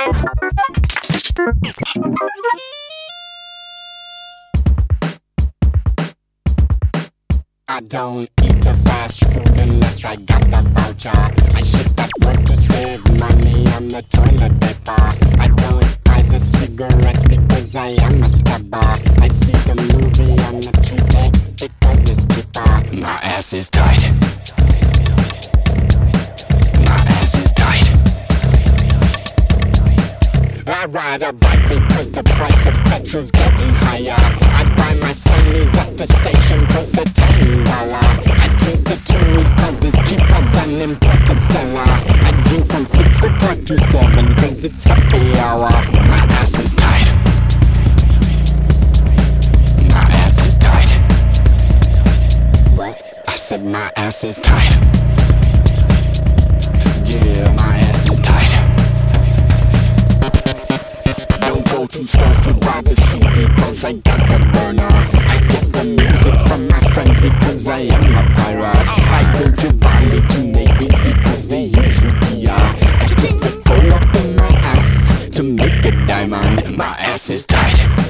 I don't eat the fast food unless I got the voucher. I shit that work to save money on the toilet paper. I don't buy the cigarettes because I am a scabber. I see the movie on a Tuesday because it's cheaper. My ass is tight. I ride a bike because the price of petrol's getting higher. I buy my sunnies at the station cause they're ten dollar. I drink the Tooheys cause it's cheaper than imported Stella. I drink from six o'clock to seven cause it's happy hour. My ass is tight. My ass is tight. What? I said my ass is tight. To the CD cause I got the burner. I get the music from my friends because I am a pirate. I go to Bali to make beats because they use rupiah. I get the gold up in my ass to make a diamond. My ass is tight.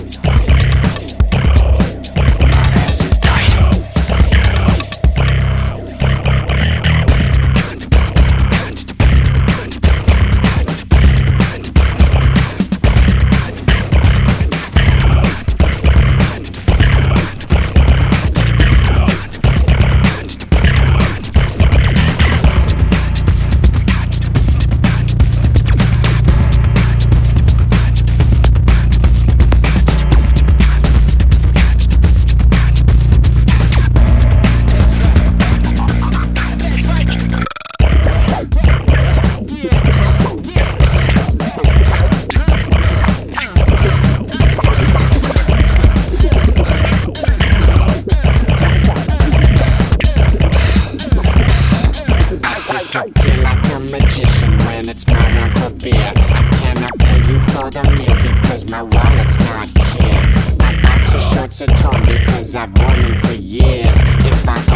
Magician when it's my run for beer. I cannot pay you for the meal because my wallet's not here. My boxer shorts are torn because I've worn them for years. If I